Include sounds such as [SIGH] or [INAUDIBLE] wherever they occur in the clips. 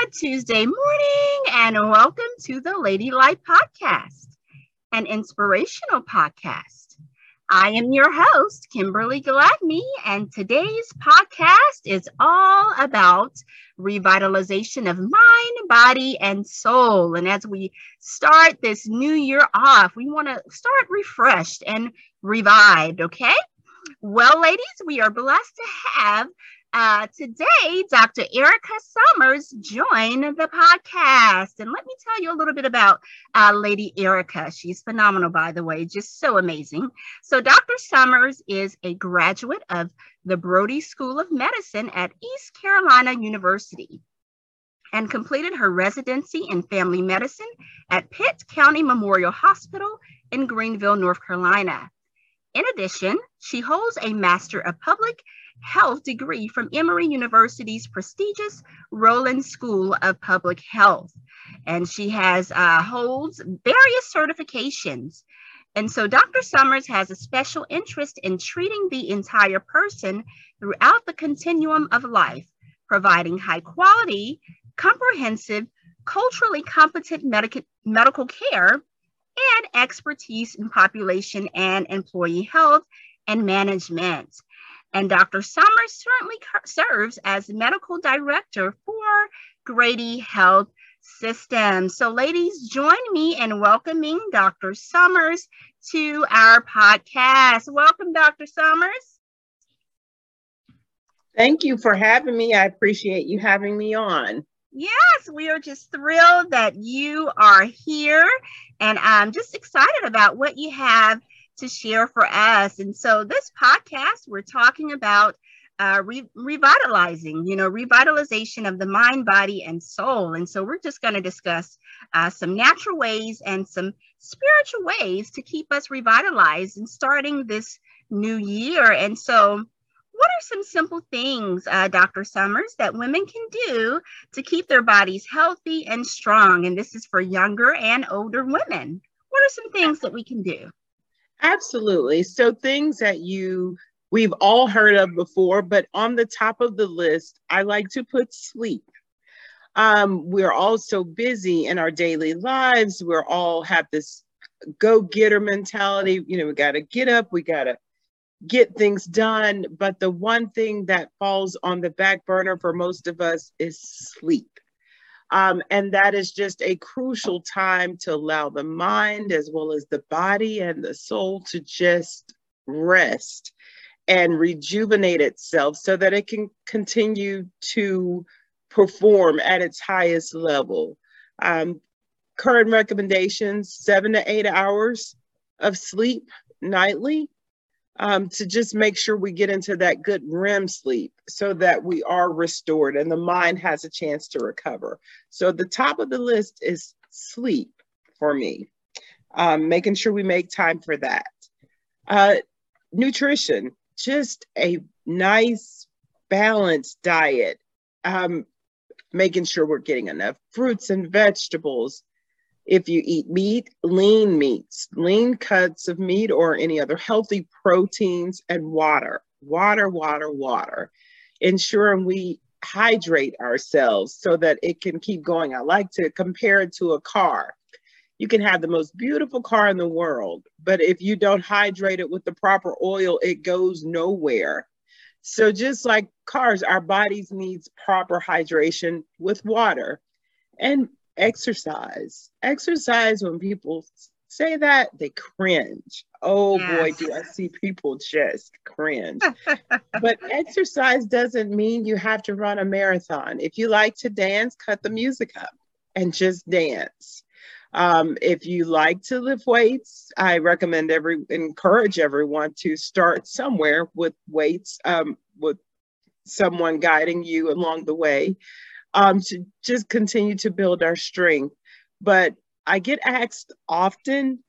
Good Tuesday morning, and welcome to the Lady Life Podcast, an inspirational podcast. I am your host, Kimberly Gladney, and today's podcast is all about revitalization of mind, body, and soul. And as we start this new year off, we want to start refreshed and revived, okay? Well, ladies, we are blessed to have uh, today, Dr. Aerica Summers joined the podcast. And let me tell you a little bit about uh, Lady Aerica. She's phenomenal, by the way, just so amazing. So, Dr. Summers is a graduate of the Brody School of Medicine at East Carolina University and completed her residency in family medicine at Pitt County Memorial Hospital in Greenville, North Carolina. In addition, she holds a Master of Public Health degree from Emory University's prestigious Rollins School of Public Health. And she has uh, holds various certifications. And so Dr. Summers has a special interest in treating the entire person throughout the continuum of life, providing high quality, comprehensive, culturally competent medical, medical care and expertise in population and employee health and management. And Dr. Summers currently serves as medical director for Grady Health System. So, ladies, join me in welcoming Dr. Summers to our podcast. Welcome, Dr. Summers. Thank you for having me. I appreciate you having me on. Yes, we are just thrilled that you are here. And I'm just excited about what you have to share for us. And so, this podcast, we're talking about uh, re- revitalizing, you know, revitalization of the mind, body, and soul. And so, we're just going to discuss uh, some natural ways and some spiritual ways to keep us revitalized and starting this new year. And so, what are some simple things, uh, Dr. Summers, that women can do to keep their bodies healthy and strong? And this is for younger and older women. What are some things that we can do? Absolutely. So, things that you we've all heard of before, but on the top of the list, I like to put sleep. Um, we're all so busy in our daily lives. We're all have this go getter mentality. You know, we got to get up, we got to get things done. But the one thing that falls on the back burner for most of us is sleep. Um, and that is just a crucial time to allow the mind as well as the body and the soul to just rest and rejuvenate itself so that it can continue to perform at its highest level. Um, current recommendations seven to eight hours of sleep nightly um, to just make sure we get into that good REM sleep so that we are restored and the mind has a chance to recover. So the top of the list is sleep for me, um, making sure we make time for that. Uh, nutrition, just a nice balanced diet, um, making sure we're getting enough fruits and vegetables, if you eat meat, lean meats, lean cuts of meat or any other healthy proteins, and water, water, water, water, ensuring we hydrate ourselves so that it can keep going. I like to compare it to a car. You can have the most beautiful car in the world, but if you don't hydrate it with the proper oil, it goes nowhere. So just like cars, our bodies needs proper hydration with water. And exercise. Exercise, when people say that, they cringe. Oh yes. boy, do I see people just cringe. [LAUGHS] but exercise doesn't mean you have to run a marathon. If you like to dance, cut the music up and just dance. Um, if you like to lift weights, I recommend every encourage everyone to start somewhere with weights, um, with someone guiding you along the way um, to just continue to build our strength. But I get asked often,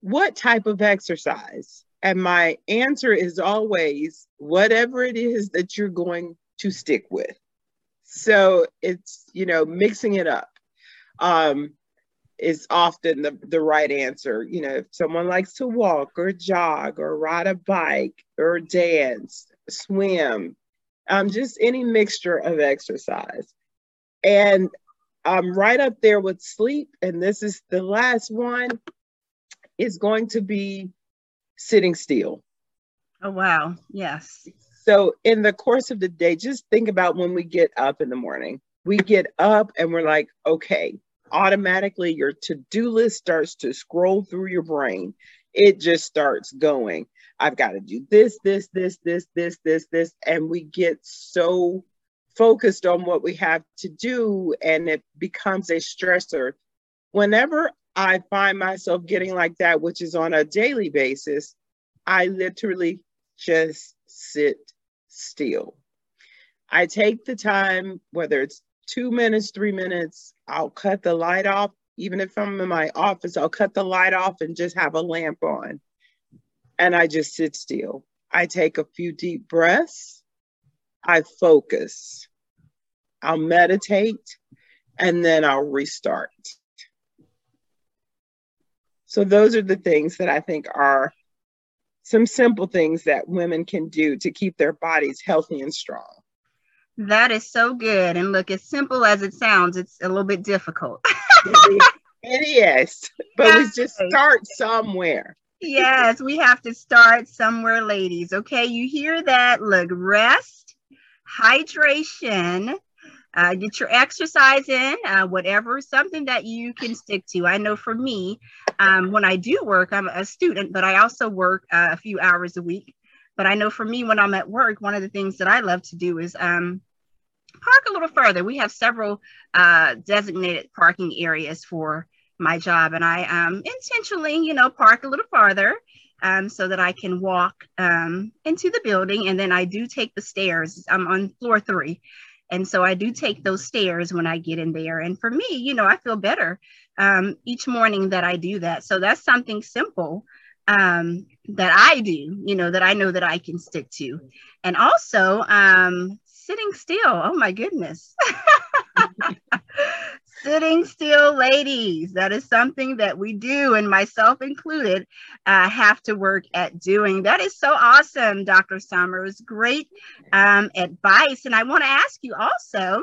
what type of exercise? And my answer is always whatever it is that you're going to stick with. So it's, you know, mixing it up um, is often the, the right answer. You know, if someone likes to walk or jog or ride a bike or dance, swim, um, just any mixture of exercise. And I'm right up there with sleep. And this is the last one is going to be sitting still. Oh, wow. Yes. So, in the course of the day, just think about when we get up in the morning. We get up and we're like, okay, automatically your to do list starts to scroll through your brain. It just starts going. I've got to do this, this, this, this, this, this, this. And we get so focused on what we have to do and it becomes a stressor. Whenever I find myself getting like that, which is on a daily basis, I literally just sit still. I take the time, whether it's two minutes, three minutes, I'll cut the light off. Even if I'm in my office, I'll cut the light off and just have a lamp on. And I just sit still. I take a few deep breaths. I focus. I'll meditate and then I'll restart. So, those are the things that I think are some simple things that women can do to keep their bodies healthy and strong. That is so good. And look, as simple as it sounds, it's a little bit difficult. [LAUGHS] it is, but yes. we just start somewhere. yes, we have to start somewhere, ladies. Okay, you hear that? Look, rest, hydration, uh, get your exercise in, uh, whatever, something that you can stick to. I know for me, um, when I do work, I'm a student, but I also work uh, a few hours a week. But I know for me, when I'm at work, one of the things that I love to do is um, park a little further. We have several uh, designated parking areas for my job, and I um, intentionally, you know, park a little farther um, so that I can walk um, into the building. And then I do take the stairs. I'm on floor three. And so I do take those stairs when I get in there. And for me, you know, I feel better um, each morning that I do that. So that's something simple um, that I do, you know, that I know that I can stick to. And also um, sitting still. Oh my goodness. [LAUGHS] sitting still, ladies. That is something that we do, and myself included, uh, have to work at doing. That is so awesome, Dr. Summers. Great um, advice. And I want to ask you also.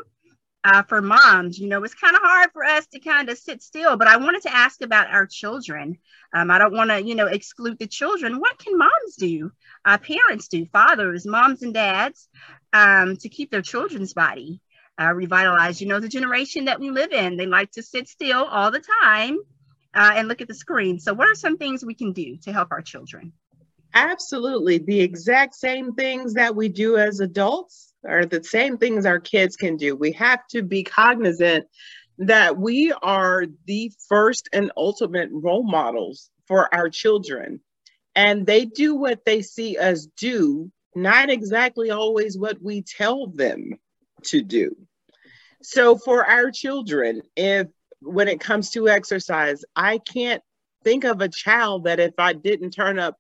Uh, for moms, you know, it's kind of hard for us to kind of sit still, but I wanted to ask about our children. Um, I don't want to, you know, exclude the children. What can moms do? Uh, parents do, fathers, moms, and dads, um, to keep their children's body uh, revitalized. You know, the generation that we live in, they like to sit still all the time uh, and look at the screen. So, what are some things we can do to help our children? Absolutely. The exact same things that we do as adults are the same things our kids can do. We have to be cognizant that we are the first and ultimate role models for our children. And they do what they see us do, not exactly always what we tell them to do. So for our children, if when it comes to exercise, I can't think of a child that if I didn't turn up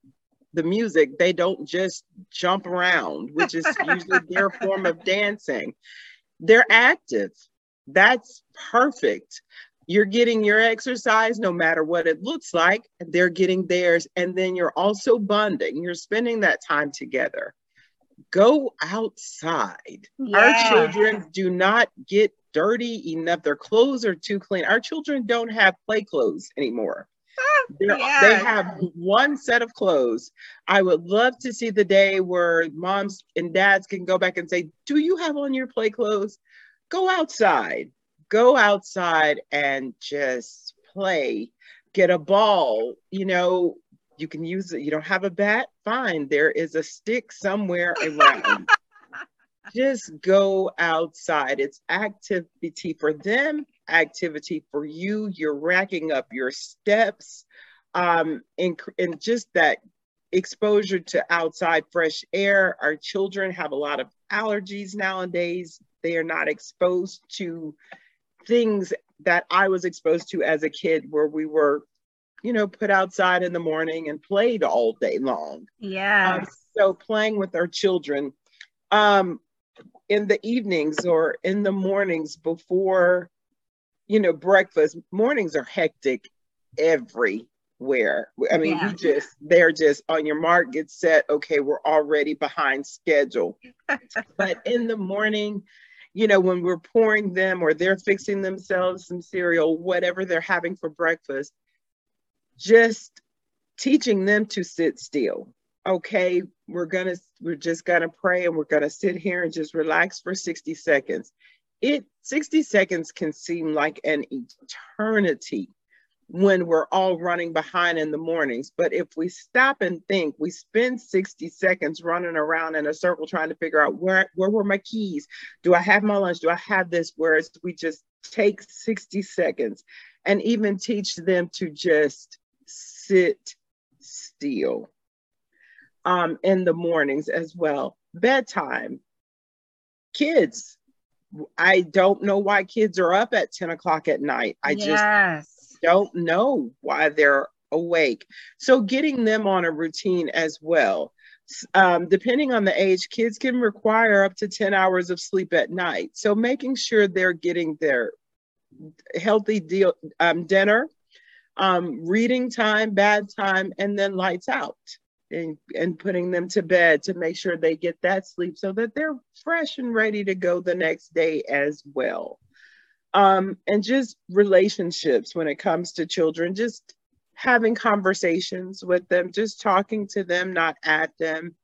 the music, they don't just jump around, which is [LAUGHS] usually their form of dancing. They're active. That's perfect. You're getting your exercise no matter what it looks like, they're getting theirs. And then you're also bonding, you're spending that time together go outside. Yeah. Our children do not get dirty enough. Their clothes are too clean. Our children don't have play clothes anymore. Ah, yeah. They have one set of clothes. I would love to see the day where moms and dads can go back and say, Do you have on your play clothes? Go outside. Go outside and just play. Get a ball. You know, you can use it. You don't have a bat? Fine. There is a stick somewhere around. [LAUGHS] Just go outside. It's activity for them, activity for you. You're racking up your steps. Um, and, and just that exposure to outside fresh air. Our children have a lot of allergies nowadays. They are not exposed to things that I was exposed to as a kid, where we were you know, put outside in the morning and played all day long. Yeah. Um, so playing with our children um, in the evenings or in the mornings before, you know, breakfast. Mornings are hectic everywhere. I mean, yeah. you just they're just on your mark, get set. Okay, we're already behind schedule. [LAUGHS] but in the morning, you know, when we're pouring them or they're fixing themselves some cereal, whatever they're having for breakfast, just teaching them to sit still. Okay, we're gonna, we're just gonna pray and we're gonna sit here and just relax for 60 seconds. It 60 seconds can seem like an eternity when we're all running behind in the mornings. But if we stop and think, we spend 60 seconds running around in a circle trying to figure out where, where were my keys? Do I have my lunch? Do I have this? Whereas we just take 60 seconds and even teach them to just sit still um, in the mornings as well. Bedtime. Kids, I don't know why kids are up at 10 o'clock at night. I yes. just don't know why they're awake. So getting them on a routine as well. Um, depending on the age, kids can require up to 10 hours of sleep at night. So making sure they're getting their healthy deal, um, dinner, um, reading time, bad time, and then lights out. And, and putting them to bed to make sure they get that sleep so that they're fresh and ready to go the next day as well um, and just relationships when it comes to children, just having conversations with them, just talking to them, not at them.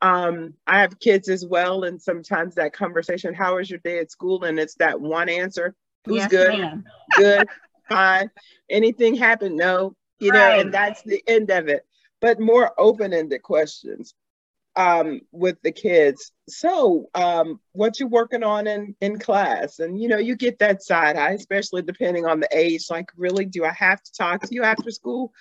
Um, I have kids as well, and sometimes that conversation, how was your day at school? And it's that one answer, who's yes, good, good, [LAUGHS] fine. Anything happened? No, you right. know, and that's the end of it. But more open-ended questions um, with the kids. So, um, what you working on in in class? And you know, you get that side eye, especially depending on the age. Like, really, do I have to talk to you after school?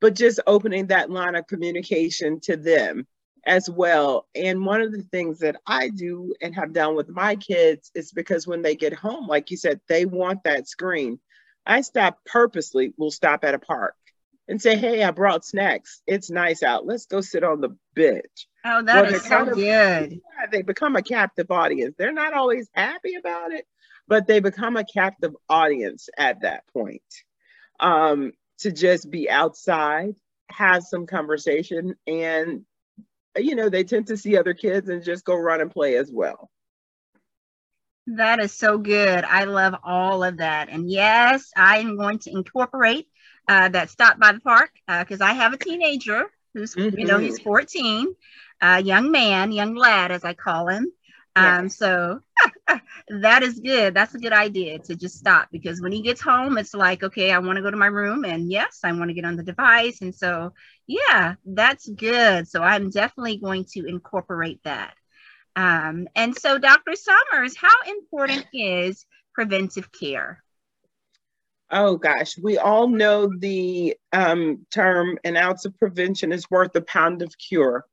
But just opening that line of communication to them as well. And one of the things that I do and have done with my kids is because when they get home, like you said, they want that screen. I stop purposely, We'll stop at a park and say, Hey, I brought snacks. It's nice out. Let's go sit on the bench. Oh, that well, is so good. Yeah, they become a captive audience. They're not always happy about it, but they become a captive audience at that point. Um, to just be outside, have some conversation, and you know, they tend to see other kids and just go run and play as well. That is so good. I love all of that. And yes, I am going to incorporate uh, that stop by the park because uh, I have a teenager who's, mm-hmm. you know, he's mm-hmm. 14, a young man, young lad, as I call him. Um, so [LAUGHS] that is good. That's a good idea to just stop because when he gets home, it's like, okay, I want to go to my room and yes, I want to get on the device. And so, yeah, that's good. So I'm definitely going to incorporate that. Um, and so, Dr. Summers, how important is preventive care? Oh gosh, we all know the um, term an ounce of prevention is worth a pound of cure,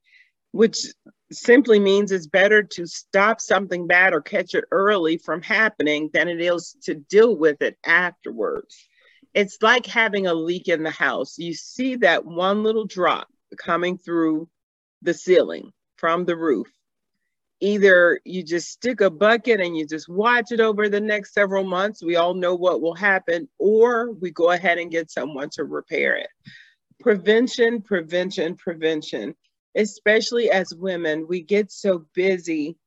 which simply means it's better to stop something bad or catch it early from happening than it is to deal with it afterwards. It's like having a leak in the house. You see that one little drop coming through the ceiling from the roof either you just stick a bucket and you just watch it over the next several months. We all know what will happen, or we go ahead and get someone to repair it. Prevention, prevention, prevention. Especially as women, we get so busy.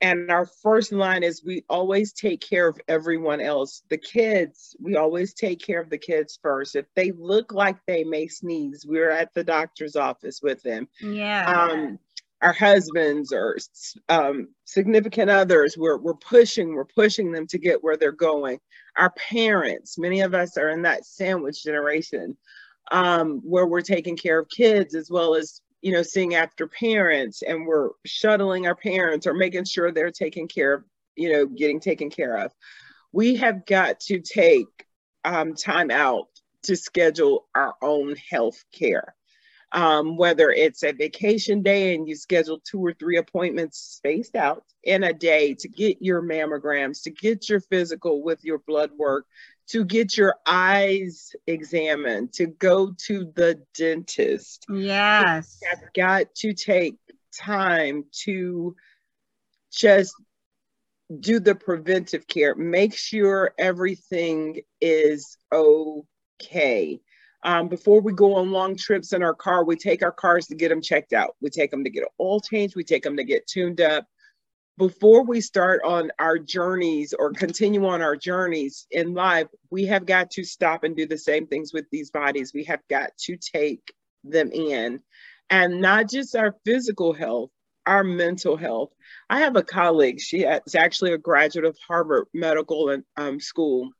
And our first line is we always take care of everyone else. The kids, we always take care of the kids first. If they look like they may sneeze, we're at the doctor's office with them. Yeah. Um, our husbands or um, significant others we're, we're pushing we're pushing them to get where they're going. Our parents many of us are in that sandwich generation um, where we're taking care of kids as well as you know seeing after parents and we're shuttling our parents or making sure they're taken care of you know getting taken care of. We have got to take um, time out to schedule our own health care um, whether it's a vacation day and you schedule two or three appointments spaced out in a day to get your mammograms, to get your physical with your blood work, to get your eyes examined, to go to the dentist. Yes. Have got to take time to just do the preventive care. Make sure everything is okay. Um, before we go on long trips in our car, we take our cars to get them checked out. We take them to get an oil change. We take them to get tuned up. before we start on our journeys or continue on our journeys in life, we have got to stop and do the same things with these bodies. We have got to take them in and not just our physical health, our mental health. I have a colleague, she is actually a graduate of Harvard Medical um, School.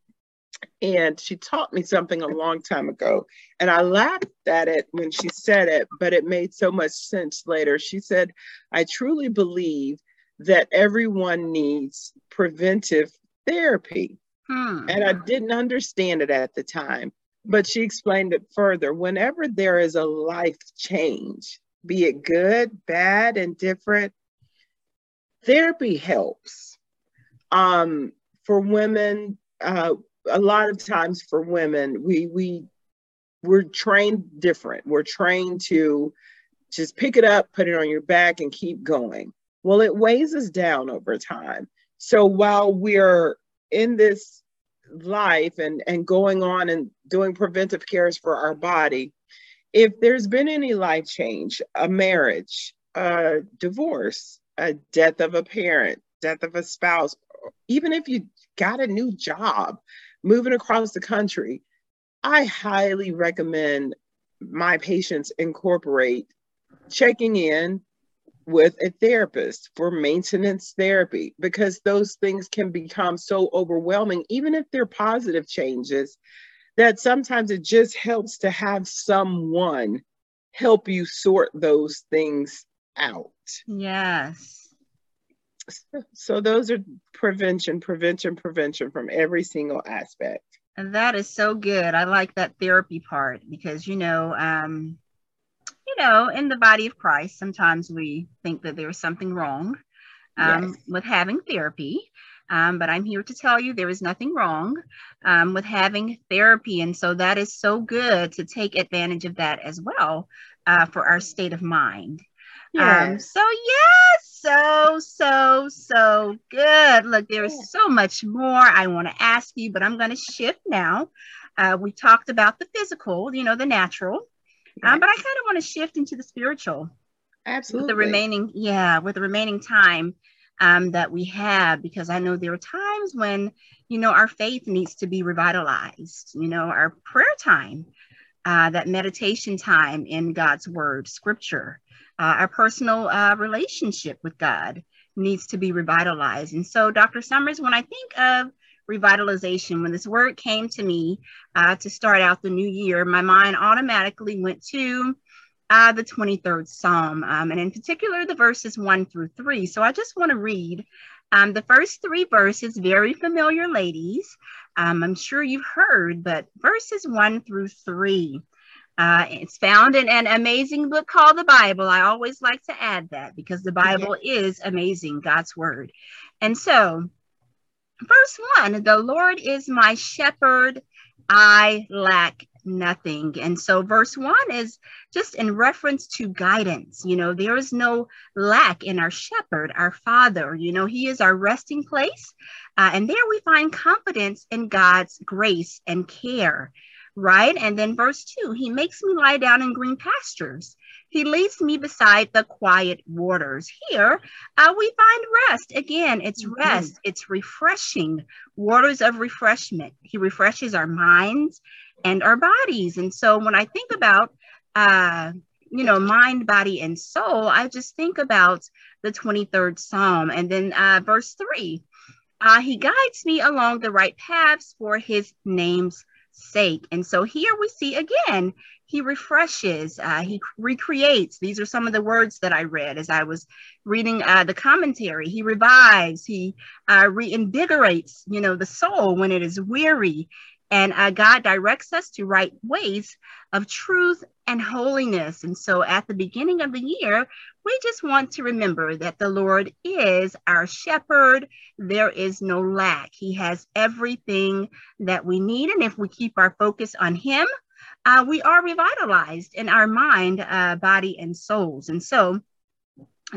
And she taught me something a long time ago. And I laughed at it when she said it, but it made so much sense later. She said, I truly believe that everyone needs preventive therapy. Hmm. And I didn't understand it at the time, but she explained it further. Whenever there is a life change, be it good, bad, and different, therapy helps. Um, for women, uh, a lot of times for women, we we we're trained different. We're trained to just pick it up, put it on your back, and keep going. Well, it weighs us down over time. So while we're in this life and, and going on and doing preventive cares for our body, if there's been any life change, a marriage, a divorce, a death of a parent, death of a spouse, even if you got a new job, moving across the country, I highly recommend my patients incorporate checking in, with a therapist for maintenance therapy because those things can become so overwhelming, even if they're positive changes, that sometimes it just helps to have someone help you sort those things out. Yes. So, those are prevention, prevention, prevention from every single aspect. And that is so good. I like that therapy part because, you know, um, you know, in the body of Christ, sometimes we think that there's something wrong um, yes. with having therapy. Um, but I'm here to tell you there is nothing wrong um, with having therapy. And so that is so good to take advantage of that as well uh, for our state of mind. Um, yes. so, yes, so, so, so good. Look, there is so much more I want to ask you, but I'm going to shift now. Uh, we talked about the physical, you know, the natural. Um, but I kind of want to shift into the spiritual. Absolutely. With the remaining, yeah, with the remaining time um, that we have, because I know there are times when, you know, our faith needs to be revitalized, you know, our prayer time, uh, that meditation time in God's word, scripture, uh, our personal uh, relationship with God needs to be revitalized. And so, Dr. Summers, when I think of revitalization. When this word came to me uh, to start out the new year, my mind automatically went to uh, the 23rd Psalm, um, and in particular, the verses one through three. So I just want to read um, the first three verses, very familiar, ladies. Um, I'm sure you've heard, but verses one through three. Uh, it's found in an amazing book called the Bible. I always like to add that because the Bible is amazing, God's word. And so Verse one the Lord is my shepherd, I lack nothing. And so, verse one is just in reference to guidance. You know, there is no lack in our shepherd, our father. You know, he is our resting place. Uh, and there we find confidence in God's grace and care right? And then verse two, he makes me lie down in green pastures. He leads me beside the quiet waters. Here uh, we find rest. Again, it's mm-hmm. rest, it's refreshing, waters of refreshment. He refreshes our minds and our bodies. And so when I think about, uh, you know, mind, body, and soul, I just think about the 23rd Psalm. And then uh, verse three, uh, he guides me along the right paths for his name's sake. And so here we see again, he refreshes, uh, he recreates. These are some of the words that I read as I was reading uh, the commentary. He revives, he uh, reinvigorates, you know, the soul when it is weary. And uh, God directs us to right ways of truth and holiness. And so at the beginning of the year, we just want to remember that the Lord is our shepherd. There is no lack. He has everything that we need. And if we keep our focus on Him, uh, we are revitalized in our mind, uh, body, and souls. And so,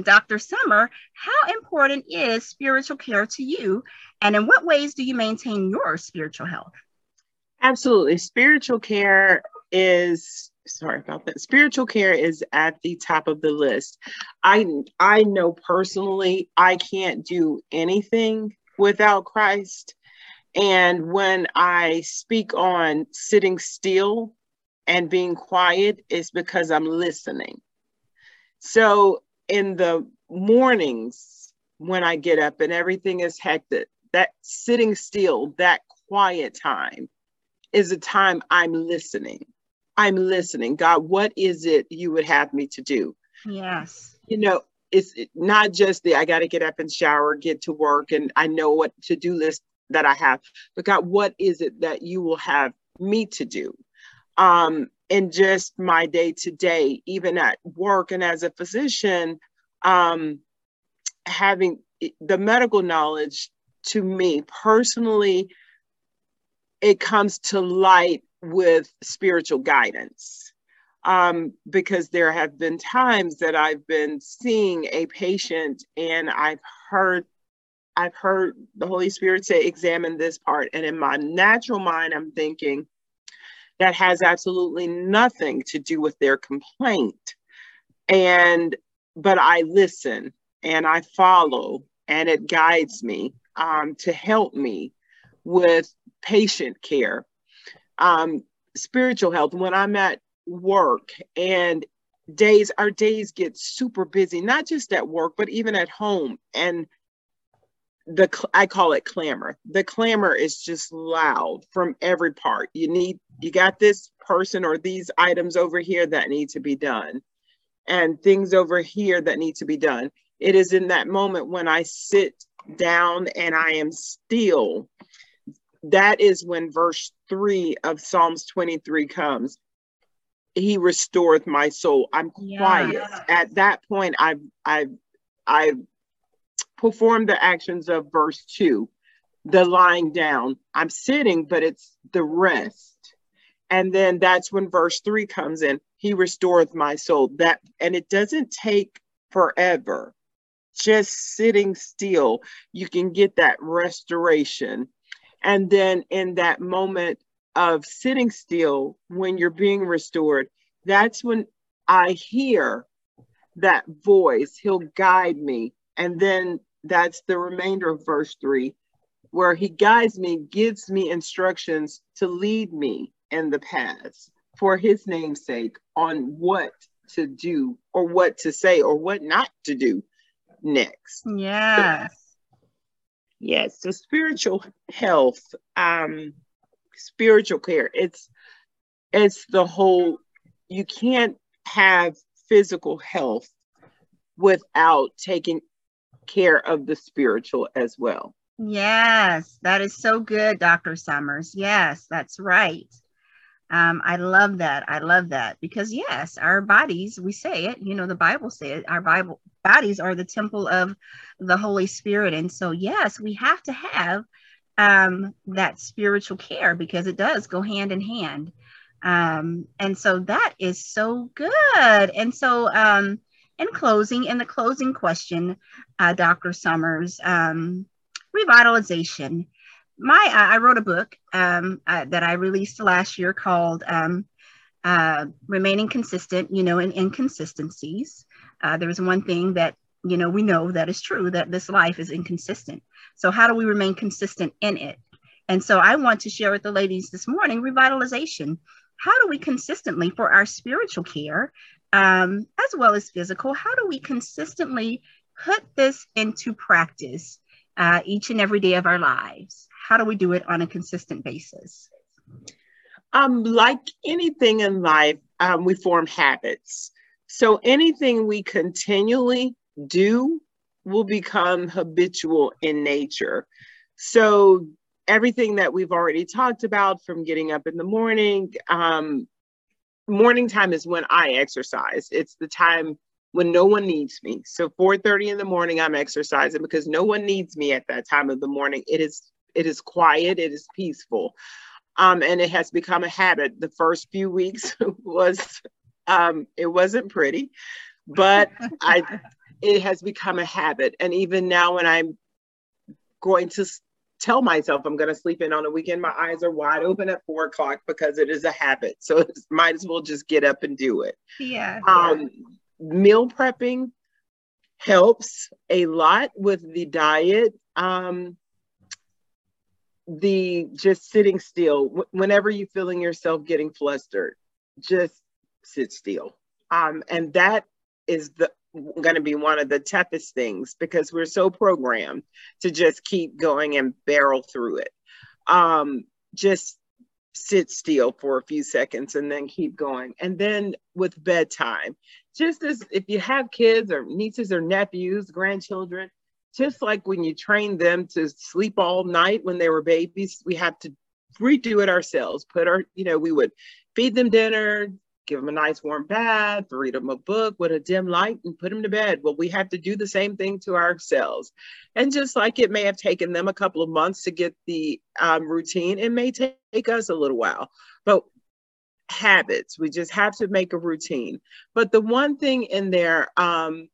Dr. Summer, how important is spiritual care to you? And in what ways do you maintain your spiritual health? Absolutely. Spiritual care is sorry about that. Spiritual care is at the top of the list. I I know personally I can't do anything without Christ. And when I speak on sitting still and being quiet, it's because I'm listening. So in the mornings when I get up and everything is hectic, that sitting still, that quiet time is a time I'm listening. I'm listening. God, what is it you would have me to do? Yes. You know, it's not just the I got to get up and shower, get to work, and I know what to do list that I have, but God, what is it that you will have me to do? Um, in just my day to day, even at work and as a physician, um, having the medical knowledge to me personally, it comes to light with spiritual guidance. Um, because there have been times that I've been seeing a patient and I've heard I've heard the Holy Spirit say, examine this part. And in my natural mind, I'm thinking that has absolutely nothing to do with their complaint. And, but I listen and I follow and it guides me um, to help me with patient care, um, spiritual health. When I'm at work and days, our days get super busy, not just at work, but even at home. And the I call it clamor. The clamor is just loud from every part. You need you got this person or these items over here that need to be done and things over here that need to be done. It is in that moment when I sit down and I am still. That is when verse 3 of Psalms 23 comes. He restoreth my soul. I'm quiet. At that point, I've I've I've perform the actions of verse 2 the lying down. I'm sitting but it's the rest. And then that's when verse 3 comes in. He restoreth my soul. That and it doesn't take forever. Just sitting still you can get that restoration and then in that moment of sitting still when you're being restored that's when i hear that voice he'll guide me. And then that's the remainder of verse 3 where he guides me gives me instructions to lead me in the paths for his name's sake on what to do or what to say or what not to do next. Yes yes so spiritual health um spiritual care it's it's the whole you can't have physical health without taking care of the spiritual as well. Yes, that is so good, Dr. Summers. Yes, that's right. Um, I love that. I love that because yes, our bodies, we say it, you know, the Bible says our Bible bodies are the temple of the Holy Spirit. And so, yes, we have to have um, that spiritual care because it does go hand in hand. Um, and so that is so good. And so, um, in closing, in the closing question, uh, Dr. Summers, um, revitalization. My, uh, I wrote a book um, uh, that I released last year called um, uh, "Remaining Consistent." You know, in inconsistencies. Uh, there is one thing that you know we know that is true that this life is inconsistent. So how do we remain consistent in it? And so I want to share with the ladies this morning revitalization. How do we consistently, for our spiritual care, um, as well as physical, how do we consistently put this into practice uh, each and every day of our lives? How do we do it on a consistent basis? Um, like anything in life, um, we form habits. So anything we continually do will become habitual in nature. So everything that we've already talked about from getting up in the morning, um, morning time is when I exercise. It's the time when no one needs me. So 4:30 in the morning I'm exercising because no one needs me at that time of the morning. It is it is quiet, it is peaceful. Um, and it has become a habit. The first few weeks [LAUGHS] was um, it wasn't pretty, but I [LAUGHS] it has become a habit. And even now when I'm going to tell myself I'm going to sleep in on a weekend. My eyes are wide open at four o'clock because it is a habit. So [LAUGHS] might as well just get up and do it. Yeah. Um, meal prepping helps a lot with the diet. Um, the just sitting still whenever you're feeling yourself getting flustered, just sit still. Um, and that is the going to be one of the toughest things because we're so programmed to just keep going and barrel through it. Um, just sit still for a few seconds and then keep going. And then with bedtime, just as if you have kids or nieces or nephews, grandchildren, just like when you train them to sleep all night when they were babies, we have to redo it ourselves. Put our, you know, we would feed them dinner, give them a nice warm bath, read them a book with a dim light, and put them to bed. Well, we have to do the same thing to ourselves. And just like it may have taken them a couple of months to get the um, routine, it may take us a little while. But habits, we just have to make a routine. But the one thing in there, um,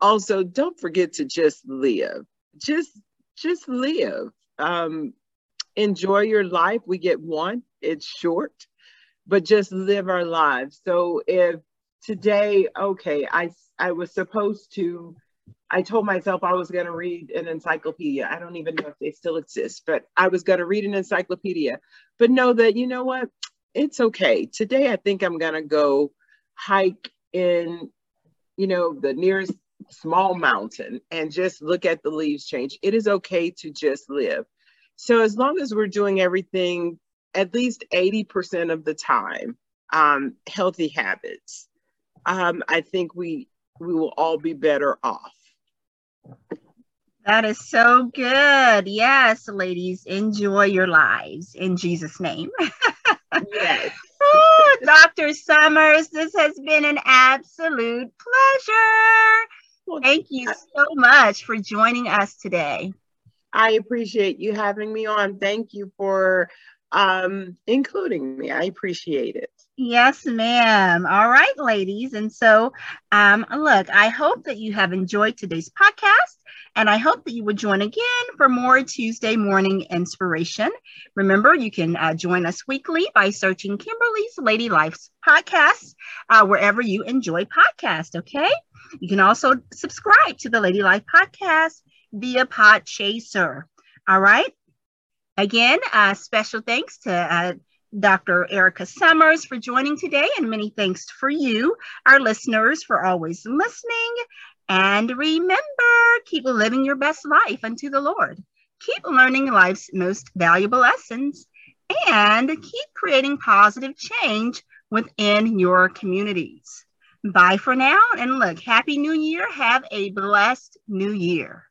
also, don't forget to just live. Just, just live. Um, enjoy your life. We get one. It's short but just live our lives. So if today, okay, I I was supposed to I told myself I was going to read an encyclopedia. I don't even know if they still exist, but I was going to read an encyclopedia. But know that, you know what? It's okay. Today, I think I'm going to go hike in, you know, the nearest small mountain and just look at the leaves change. It is okay to just live. So, as long as we're doing everything at least 80% of the time um, healthy habits, um, I think we we will all be better off. That is so good. Yes, ladies, enjoy your lives in Jesus' name. [LAUGHS] yes. oh, Dr. Summers, this has been an absolute pleasure. Thank you so much for joining us today. I appreciate you having me on. Thank you for um, including me. I appreciate it. Yes, ma'am. All right, ladies. And so, um, look, I hope that you have enjoyed today's podcast. And I hope that you would join again for more Tuesday morning inspiration. Remember, you can uh, join us weekly by searching Kimberly's Lady Life's podcast uh, wherever you enjoy podcasts. Okay. You can also subscribe to the Lady Life podcast via Podchaser. All right. Again, uh, special thanks to uh, Dr. Aerica Summers for joining today, and many thanks for you, our listeners, for always listening. And remember, keep living your best life unto the Lord. Keep learning life's most valuable lessons and keep creating positive change within your communities. Bye for now. And look, Happy New Year. Have a blessed new year.